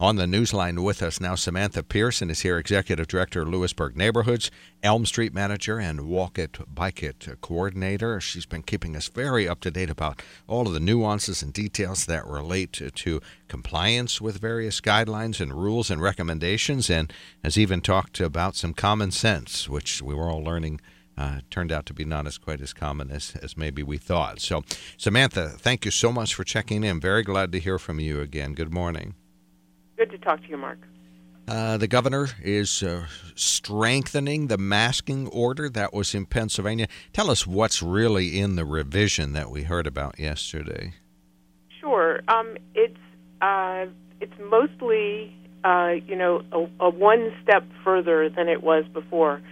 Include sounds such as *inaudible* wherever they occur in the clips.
On the newsline with us now, Samantha Pearson is here, Executive Director, of Lewisburg Neighborhoods, Elm Street Manager, and Walk It, Bike It Coordinator. She's been keeping us very up to date about all of the nuances and details that relate to, to compliance with various guidelines and rules and recommendations, and has even talked about some common sense, which we were all learning uh, turned out to be not as quite as common as, as maybe we thought. So, Samantha, thank you so much for checking in. Very glad to hear from you again. Good morning. Good to talk to you, Mark. Uh, the governor is uh, strengthening the masking order that was in Pennsylvania. Tell us what's really in the revision that we heard about yesterday. Sure. Um, it's uh, it's mostly uh, you know a, a one step further than it was before.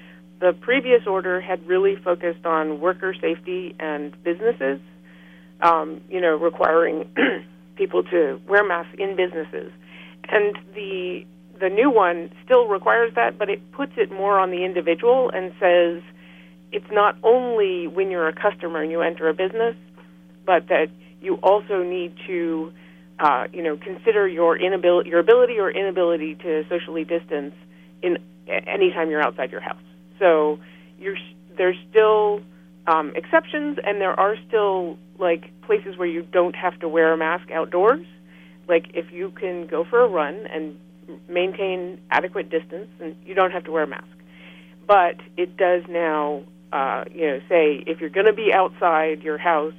The previous order had really focused on worker safety and businesses, um, you know, requiring *clears throat* people to wear masks in businesses. And the the new one still requires that, but it puts it more on the individual and says it's not only when you're a customer and you enter a business, but that you also need to, uh, you know, consider your inability, your ability or inability to socially distance in anytime you're outside your house. So you're there's still um, exceptions, and there are still like places where you don't have to wear a mask outdoors. Like if you can go for a run and maintain adequate distance, and you don't have to wear a mask. But it does now, uh, you know, say if you're going to be outside your house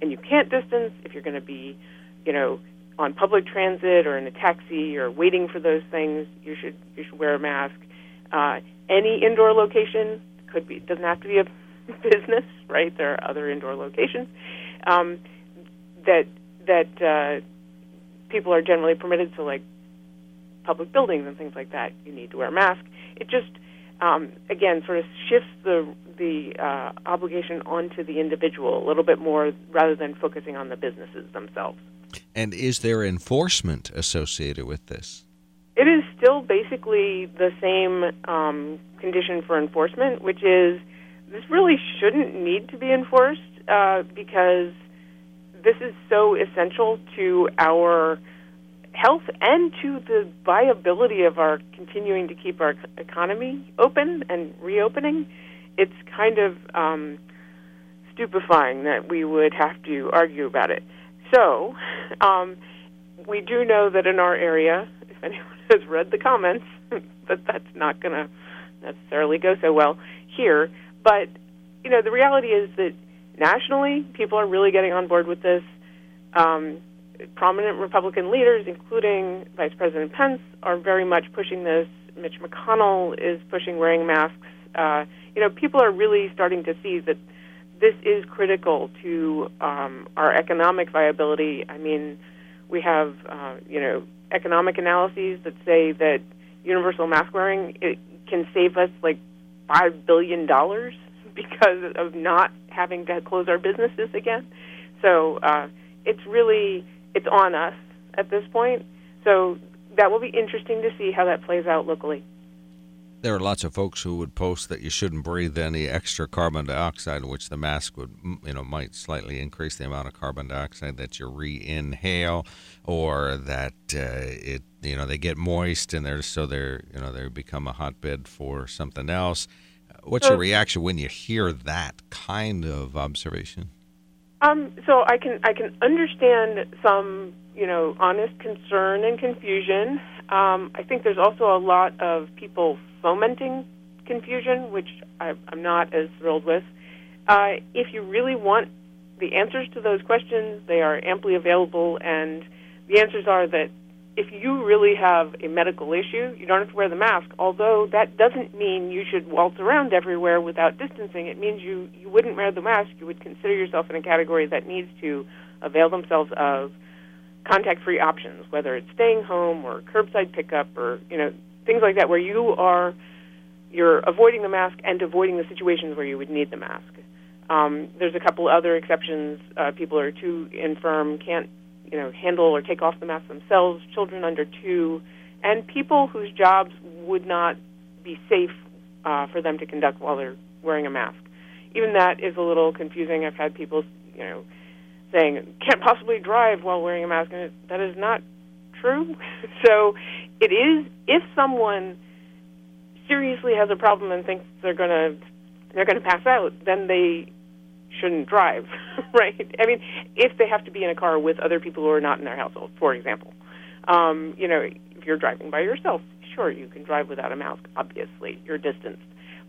and you can't distance, if you're going to be, you know, on public transit or in a taxi or waiting for those things, you should you should wear a mask. Uh, any indoor location could be doesn't have to be a *laughs* business, right? There are other indoor locations um, that that uh, people are generally permitted to, like public buildings and things like that. You need to wear a mask. It just um, again sort of shifts the the uh, obligation onto the individual a little bit more rather than focusing on the businesses themselves. And is there enforcement associated with this? It is still basically the same um, condition for enforcement, which is this really shouldn't need to be enforced uh, because this is so essential to our health and to the viability of our continuing to keep our economy open and reopening. It's kind of um, stupefying that we would have to argue about it. So, um, we do know that in our area, if *laughs* anyone has read the comments, *laughs* but that's not going to necessarily go so well here. But you know, the reality is that nationally, people are really getting on board with this. Um, prominent Republican leaders, including Vice President Pence, are very much pushing this. Mitch McConnell is pushing wearing masks. Uh, you know, people are really starting to see that this is critical to um, our economic viability. I mean, we have, uh, you know, economic analyses that say that universal mask wearing it can save us like five billion dollars *laughs* because of not having to close our businesses again. So uh, it's really it's on us at this point. So that will be interesting to see how that plays out locally there are lots of folks who would post that you shouldn't breathe any extra carbon dioxide, which the mask would, you know, might slightly increase the amount of carbon dioxide that you re-inhale, or that uh, it, you know, they get moist and they're so they're, you know, they become a hotbed for something else. What's your reaction when you hear that kind of observation? Um, so I can I can understand some you know honest concern and confusion. Um, I think there's also a lot of people fomenting confusion, which I, am not as thrilled with. Uh, if you really want the answers to those questions, they are amply available, and the answers are that if you really have a medical issue, you don't have to wear the mask. Although that doesn't mean you should waltz around everywhere without distancing. It means you you wouldn't wear the mask. You would consider yourself in a category that needs to avail themselves of contact-free options, whether it's staying home or curbside pickup or you know things like that, where you are you're avoiding the mask and avoiding the situations where you would need the mask. Um, there's a couple other exceptions. Uh, people are too infirm, can't you know handle or take off the mask themselves. Children under two, and people whose jobs would not be safe uh, for them to conduct while they're wearing a mask. Even that is a little confusing. I've had people, you know, saying can't possibly drive while wearing a mask, and that is not true. *laughs* so it is if someone seriously has a problem and thinks they're going to they're going to pass out, then they shouldn't drive, *laughs* right? I mean, if they have to be in a car with other people who are not in their household, for example, um, you know, if you're driving by yourself, sure, you can drive without a mask. Obviously, you're distanced,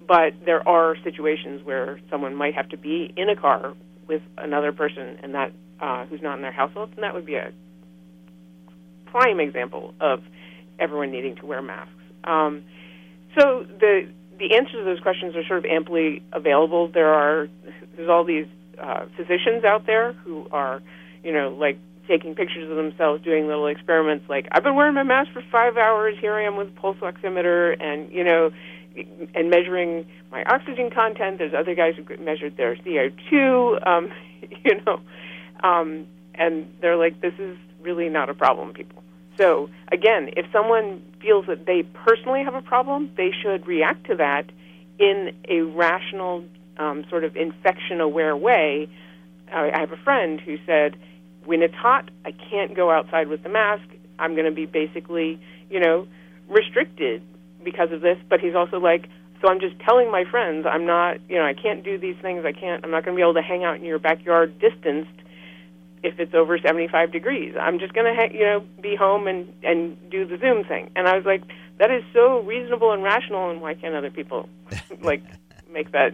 but there are situations where someone might have to be in a car with another person, and that uh, who's not in their household, and that would be a prime example of everyone needing to wear masks. Um, so the the answers to those questions are sort of amply available. There are there's all these uh, physicians out there who are, you know, like taking pictures of themselves, doing little experiments. Like I've been wearing my mask for five hours. Here I am with a pulse oximeter, and you know, and measuring my oxygen content. There's other guys who measured their CO2. Um, *laughs* you know, um, and they're like, this is really not a problem, people. So again, if someone feels that they personally have a problem, they should react to that in a rational, um, sort of infection-aware way. I, I have a friend who said, when it's hot, I can't go outside with the mask. I'm going to be basically, you know, restricted because of this. But he's also like, so I'm just telling my friends, I'm not, you know, I can't do these things. I can't. I'm not going to be able to hang out in your backyard distanced if it's over 75 degrees. I'm just going to, ha- you know, be home and and do the Zoom thing. And I was like, that is so reasonable and rational, and why can't other people *laughs* like make that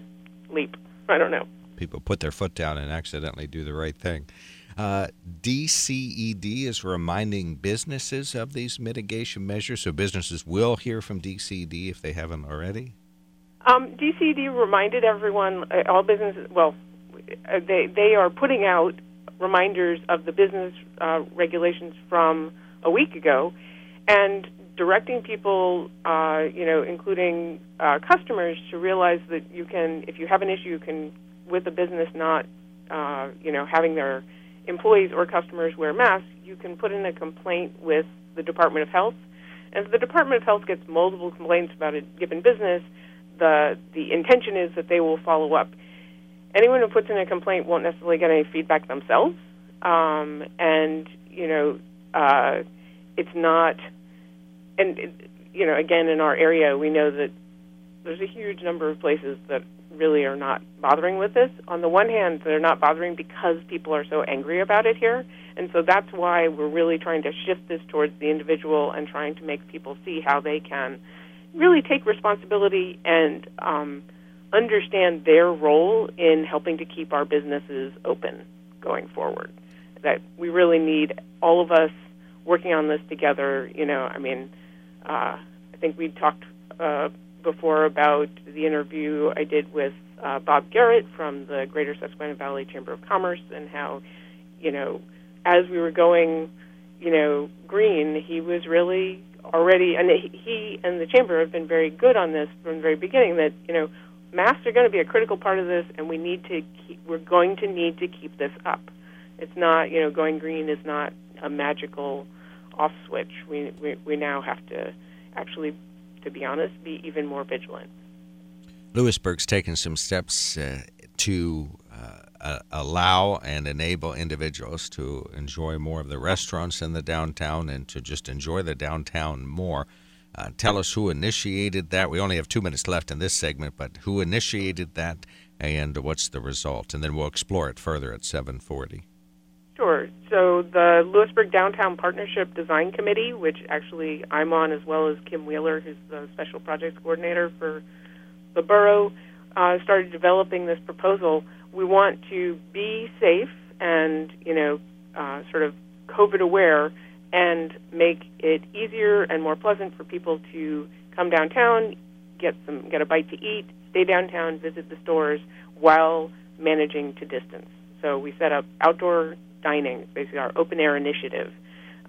leap? I don't know. People put their foot down and accidentally do the right thing. Uh, DCED is reminding businesses of these mitigation measures, so businesses will hear from DCED if they haven't already. Um, DCED reminded everyone, uh, all businesses, well, uh, they they are putting out reminders of the business uh, regulations from a week ago, and directing people, uh, you know, including uh, customers, to realize that you can, if you have an issue, you can, with a business not, uh, you know, having their employees or customers wear masks, you can put in a complaint with the Department of Health. And if the Department of Health gets multiple complaints about a given business, the the intention is that they will follow up anyone who puts in a complaint won't necessarily get any feedback themselves, um, and you know, uh, it's not. And you know, again, in our area, we know that there's a huge number of places that really are not bothering with this. On the one hand, they're not bothering because people are so angry about it here, and so that's why we're really trying to shift this towards the individual and trying to make people see how they can really take responsibility and um, understand their role in helping to keep our businesses open going forward. That we really need all of us working on this together. You know, I mean, uh, I think we talked uh, before about the interview I did with uh, Bob Garrett from the Greater Susquehanna Valley Chamber of Commerce and how, you know, as we were going, you know, green, he was really already, and he and the chamber have been very good on this from the very beginning. That you know, masks are going to be a critical part of this, and we need to keep, we're going to need to keep this up. It's not, you know, going green is not a magical off switch. We, we, we now have to actually, to be honest, be even more vigilant. Lewisburg's taken some steps uh, to uh, allow and enable individuals to enjoy more of the restaurants in the downtown and to just enjoy the downtown more. Uh, tell us who initiated that. We only have two minutes left in this segment, but who initiated that and what's the result? And then we'll explore it further at 740. Sure. So the Lewisburg Downtown Partnership Design Committee, which actually I'm on as well as Kim Wheeler, who's the Special Projects Coordinator for the borough, uh, started developing this proposal. We want to be safe and, you know, uh, sort of COVID aware and make it easier and more pleasant for people to come downtown, get some get a bite to eat, stay downtown, visit the stores while managing to distance. So we set up outdoor dining, basically our open air initiative,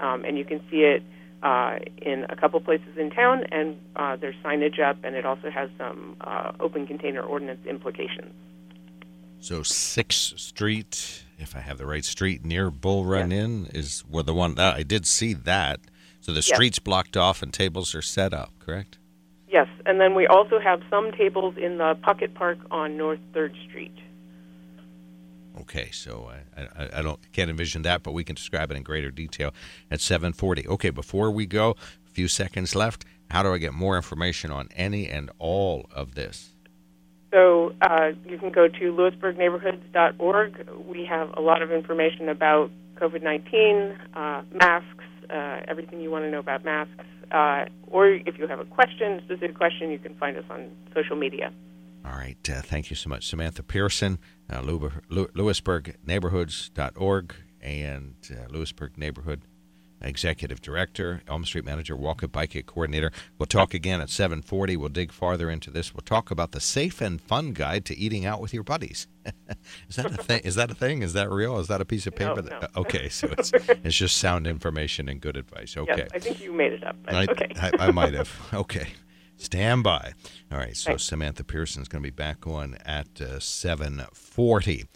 um, and you can see it uh, in a couple places in town, and uh, there's signage up, and it also has some uh, open container ordinance implications. So Sixth Street, if I have the right street near Bull Run yes. Inn, is where the one that I did see that. So the yes. streets blocked off and tables are set up, correct? Yes, and then we also have some tables in the Pocket Park on North Third Street. Okay, so I, I, I, don't can't envision that, but we can describe it in greater detail at 7:40. Okay, before we go, a few seconds left. How do I get more information on any and all of this? Uh, you can go to lewisburgneighborhoods.org. We have a lot of information about COVID-19, uh, masks, uh, everything you want to know about masks. Uh, or if you have a question, specific question, you can find us on social media. All right. Uh, thank you so much, Samantha Pearson, uh, LewisburgNeighborhoods.org and uh, Lewisburg Neighborhood Executive Director, Elm Street Manager, Walk It Bike It Coordinator. We'll talk again at 7:40. We'll dig farther into this. We'll talk about the safe and fun guide to eating out with your buddies. *laughs* is that a thing? Is that a thing? Is that real? Is that a piece of paper? No, that, no. Okay, so *laughs* it's it's just sound information and good advice. Okay. Yes, I think you made it up. I, okay. I, I might have. *laughs* Okay. Stand by. All right. So Thanks. Samantha Pearson is going to be back on at uh, 7:40.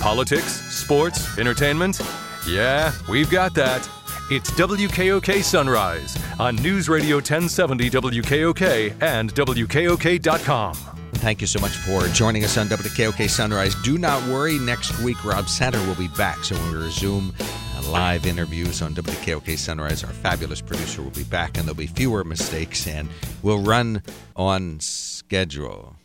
Politics, sports, entertainment? Yeah, we've got that. It's WKOK Sunrise on News Radio 1070 WKOK and WKOK.com. Thank you so much for joining us on WKOK Sunrise. Do not worry, next week Rob Center will be back. So when we resume live interviews on WKOK Sunrise, our fabulous producer will be back and there'll be fewer mistakes and we'll run on schedule.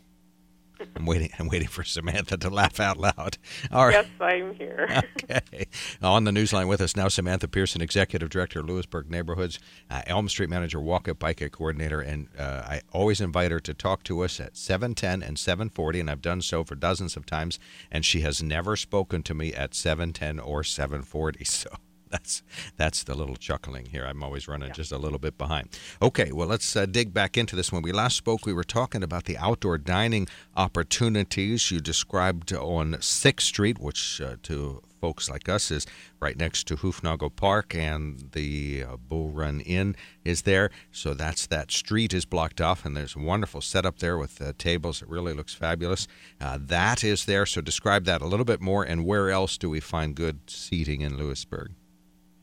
I'm waiting. I'm waiting for Samantha to laugh out loud. *laughs* All right. Yes, I'm here. *laughs* Okay. On the newsline with us now, Samantha Pearson, Executive Director, Lewisburg Neighborhoods, uh, Elm Street Manager, Walk It Bike It Coordinator, and uh, I always invite her to talk to us at 710 and 740, and I've done so for dozens of times, and she has never spoken to me at 710 or 740. *laughs* So that's that's the little chuckling here. I'm always running just a little bit behind. Okay, well let's uh, dig back into this. When we last spoke, we were talking about the outdoor dining opportunities you described on Sixth Street, which uh, to folks like us is right next to Hufnagle Park, and the uh, Bull Run Inn is there. So that's that street is blocked off, and there's a wonderful setup there with uh, tables. It really looks fabulous. Uh, that is there. So describe that a little bit more, and where else do we find good seating in Lewisburg?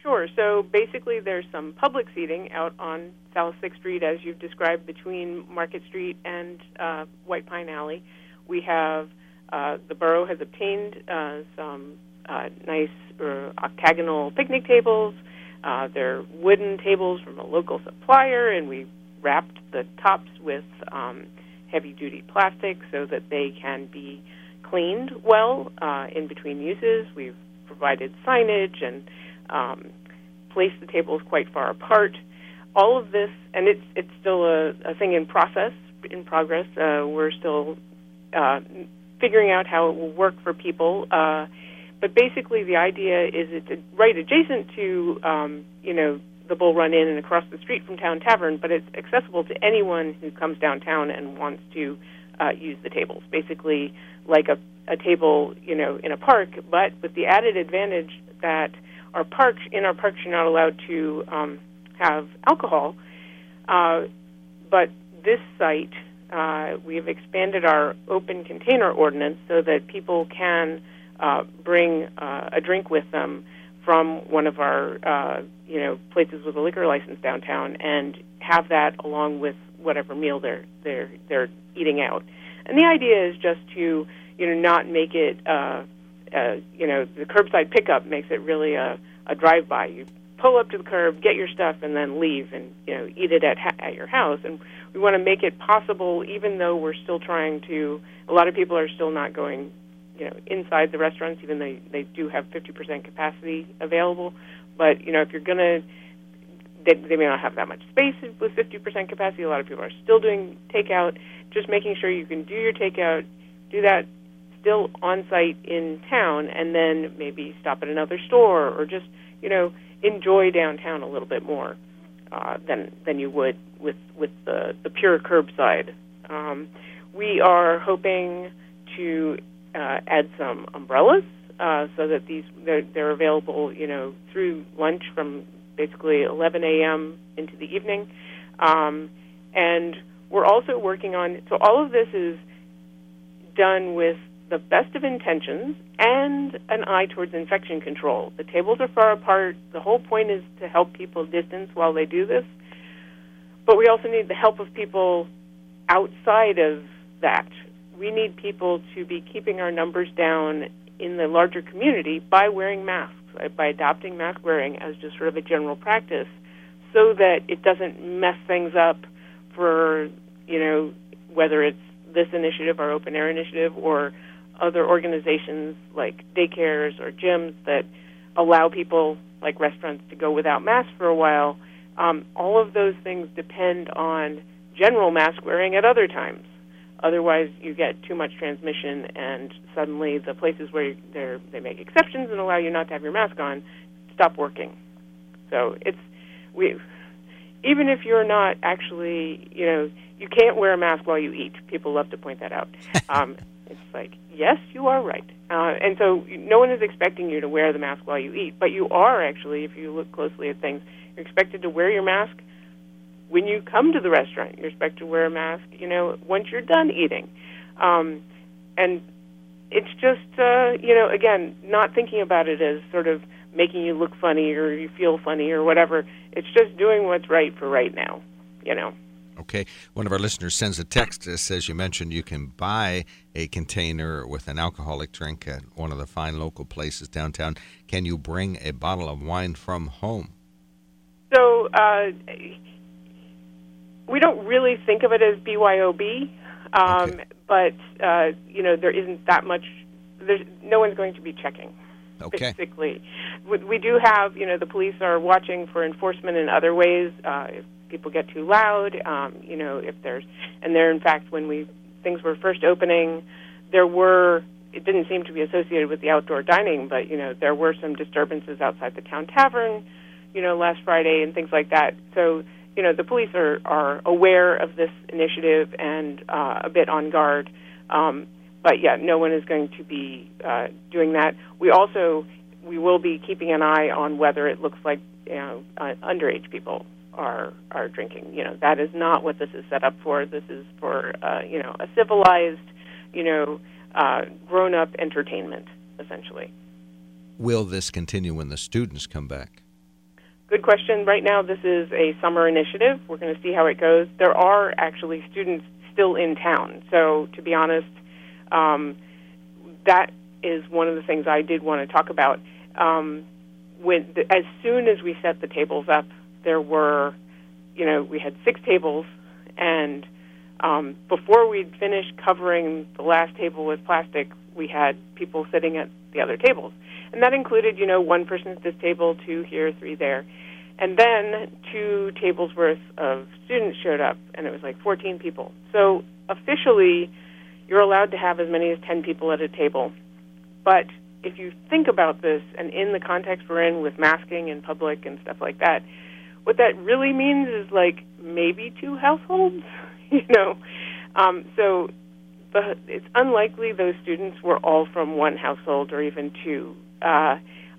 Sure. So basically, there's some public seating out on South Sixth Street, as you've described, between Market Street and uh, White Pine Alley. We have uh, the borough has obtained uh, some uh, nice uh, octagonal picnic tables. Uh, they're wooden tables from a local supplier, and we wrapped the tops with um, heavy-duty plastic so that they can be cleaned well uh, in between uses. We've provided signage and um, place the tables quite far apart. All of this, and it's it's still a, a thing in process, in progress. Uh, we're still uh, figuring out how it will work for people. Uh, but basically, the idea is it's right adjacent to um, you know the Bull Run Inn and across the street from Town Tavern, but it's accessible to anyone who comes downtown and wants to uh, use the tables. Basically, like a, a table you know in a park, but with the added advantage that our parks in our parks you're not allowed to um, have alcohol, uh, but this site uh, we have expanded our open container ordinance so that people can uh, bring uh, a drink with them from one of our uh, you know places with a liquor license downtown and have that along with whatever meal they're they're they're eating out. And the idea is just to you know not make it uh, uh, you know the curbside pickup makes it really a, a drive by. You pull up to the curb, get your stuff, and then leave and you know eat it at ha- at your house. And we want to make it possible, even though we're still trying to. A lot of people are still not going you know inside the restaurants, even though they do have 50% capacity available. But you know if you're gonna they, they may not have that much space with 50% capacity. A lot of people are still doing takeout. Just making sure you can do your takeout, do that still on site in town, and then maybe stop at another store or just you know enjoy downtown a little bit more uh, than than you would with with the the pure curbside. Um, we are hoping to uh, add some umbrellas uh, so that these they're, they're available you know through lunch from basically 11 a.m. into the evening, um, and we're also working on. So all of this is done with the best of intentions and an eye towards infection control. The tables are far apart. The whole point is to help people distance while they do this. But we also need the help of people outside of that. We need people to be keeping our numbers down in the larger community by wearing masks, uh, by adopting mask wearing as just sort of a general practice, so that it doesn't mess things up for you know whether it's this initiative, our open air initiative, or other organizations like daycares or gyms that allow people like restaurants to go without masks for a while. Um, all of those things depend on general mask wearing at other times. Otherwise, you get too much transmission, and suddenly the places where they make exceptions and allow you not to have your mask on stop working. So it's we even if you're not actually, you know, you can't wear a mask while you eat. People love to point that out. *laughs* Um, it's like, yes, you are right. Uh, and so no one is expecting you to wear the mask while you eat, but you are actually, if you look closely at things, you're expected to wear your mask when you come to the restaurant. You're expected to wear a mask, you know, once you're done eating. Um, and it's just, uh, you know, again, not thinking about it as sort of making you look funny or you feel funny or whatever. It's just doing what's right for right now, you know. Okay. One of our listeners sends a text that says you mentioned you can buy a container with an alcoholic drink at one of the fine local places downtown. Can you bring a bottle of wine from home? So uh, we don't really think of it as BYOB, um, okay. but uh, you know there isn't that much. There's no one's going to be checking. Okay. Basically, we, we do have you know the police are watching for enforcement in other ways. Uh, if people get too loud. Um, you know, if there's and there, in fact, when we things were first opening, there were it didn't seem to be associated with the outdoor dining, but you know there were some disturbances outside the town tavern, you know, last Friday and things like that. So you know the police are are aware of this initiative and uh, a bit on guard. Um, but yeah, no one is going to be uh, doing that. We also we will be keeping an eye on whether it looks like you know uh, underage people are are drinking. You know that is not what this is set up for. This is for uh, you know a civilized, you know, uh, grown up entertainment essentially. Will this continue when the students come back? Good question. Right now, this is a summer initiative. We're going to see how it goes. There are actually students still in town, so to be honest, um, that is one of the things I did want to talk about. Um, when the, as soon as we set the tables up there were, you know, we had six tables, and um, before we'd finished covering the last table with plastic, we had people sitting at the other tables. And that included, you know, one person at this table, two here, three there. And then two tables worth of students showed up, and it was like 14 people. So officially, you're allowed to have as many as 10 people at a table. But if you think about this, and in the context we're in with masking in public and stuff like that, what that really means is like maybe two households, *laughs* you know. Um, so the, it's unlikely those students were all from one household or even two. Uh,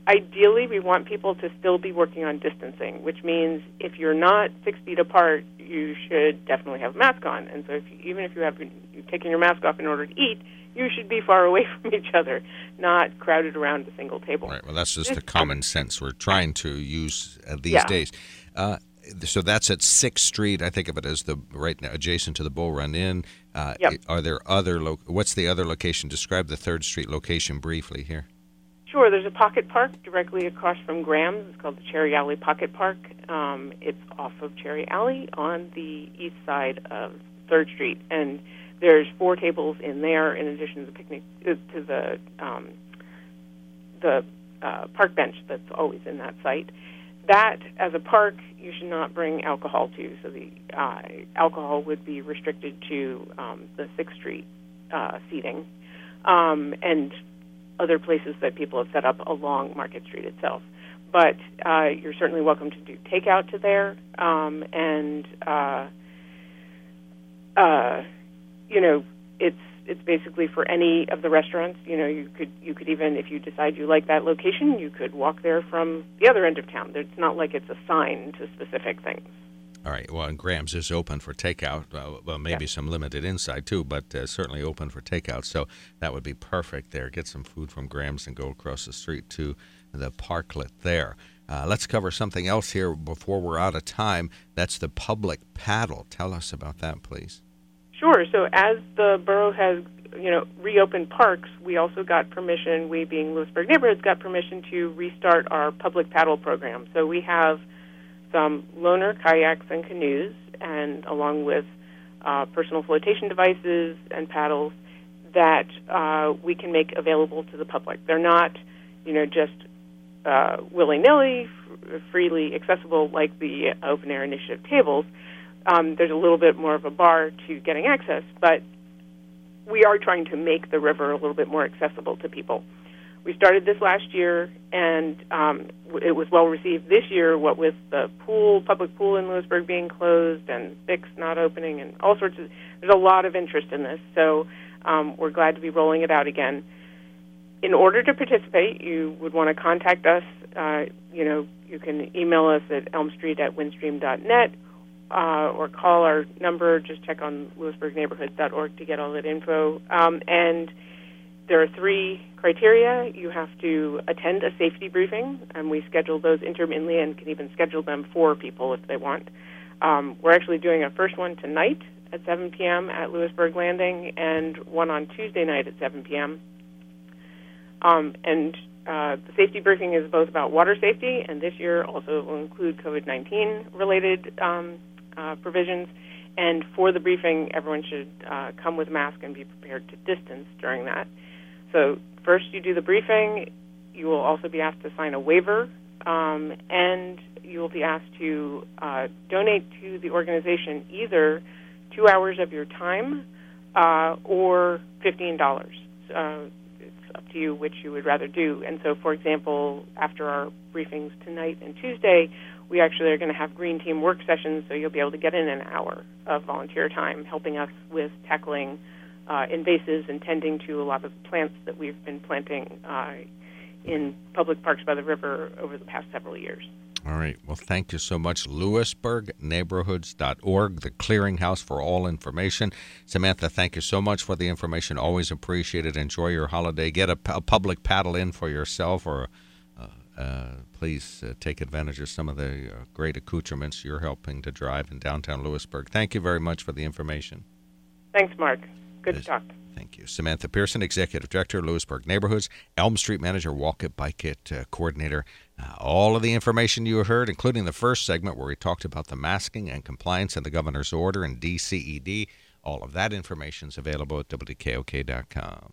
ideally, we want people to still be working on distancing, which means if you're not six feet apart, you should definitely have a mask on. And so, if you, even if you have you've taken your mask off in order to eat, you should be far away *laughs* from each other, not crowded around a single table. Right. Well, that's just the common sense we're trying to use uh, these yeah. days. Uh, so that's at Sixth Street. I think of it as the right now, adjacent to the Bull Run Inn. Uh, yep. Are there other? Lo- what's the other location? Describe the Third Street location briefly here. Sure. There's a pocket park directly across from Graham's. It's called the Cherry Alley Pocket Park. Um, it's off of Cherry Alley on the east side of Third Street, and there's four tables in there in addition to the picnic uh, to the um, the uh, park bench that's always in that site that as a park you should not bring alcohol to. So the uh, alcohol would be restricted to um, the Sixth Street uh, seating um, and other places that people have set up along Market Street itself. But uh, you're certainly welcome to do takeout to there, um, and uh, uh, you know it's it's basically for any of the restaurants. You know, you could you could even if you decide you like that location, you could walk there from the other end of town. It's not like it's assigned to specific things. All right. Well, and Graham's is open for takeout. Uh, well, maybe yeah. some limited inside too, but uh, certainly open for takeout. So that would be perfect there. Get some food from Graham's and go across the street to the parklet there. Uh, let's cover something else here before we're out of time. That's the public paddle. Tell us about that, please. Sure. So as the borough has you know, reopen parks, we also got permission, we being Lewisburg neighborhoods, got permission to restart our public paddle program. So we have some loaner kayaks and canoes, and along with uh, personal flotation devices and paddles that uh, we can make available to the public. They're not, you know, just uh, willy nilly, f- freely accessible like the open air initiative tables. Um, there's a little bit more of a bar to getting access, but we are trying to make the river a little bit more accessible to people. We started this last year, and um, it was well received. This year, what with the pool, public pool in Lewisburg being closed, and Bix not opening, and all sorts of, there's a lot of interest in this. So um, we're glad to be rolling it out again. In order to participate, you would want to contact us. Uh, you know, you can email us at elmstreet at windstream.net uh, or call our number. Just check on lewisburgneighborhoods.org to get all that info. Um, and there are three criteria. You have to attend a safety briefing, and we schedule those intermittently and can even schedule them for people if they want. Um, we're actually doing a first one tonight at 7 p.m. at Lewisburg Landing and one on Tuesday night at 7 p.m. Um, and uh, the safety briefing is both about water safety, and this year also will include COVID 19 related um, uh, provisions. And for the briefing, everyone should uh, come with a mask and be prepared to distance during that. So, first you do the briefing, you will also be asked to sign a waiver, um, and you will be asked to uh, donate to the organization either two hours of your time uh, or $15. Uh, up to you which you would rather do. And so, for example, after our briefings tonight and Tuesday, we actually are going to have green team work sessions, so you'll be able to get in an hour of volunteer time helping us with tackling uh, invasives and tending to a lot of plants that we've been planting uh, in public parks by the river over the past several years. All right. Well, thank you so much. LewisburgNeighborhoods.org, the clearinghouse for all information. Samantha, thank you so much for the information. Always appreciate it. Enjoy your holiday. Get a, a public paddle in for yourself, or please uh, take advantage of some of the uh, great accoutrements you're helping to drive in downtown Lewisburg. Thank you very much for the information. Thanks, Mark. Good to talk. Thank you. Samantha Pearson, Executive Director, Lewisburg Neighborhoods, Elm Street Manager, Walk It, Bike It uh, Coordinator. Uh, all of the information you heard, including the first segment where we talked about the masking and compliance and the governor's order and DCED, all of that information is available at WKOK.com.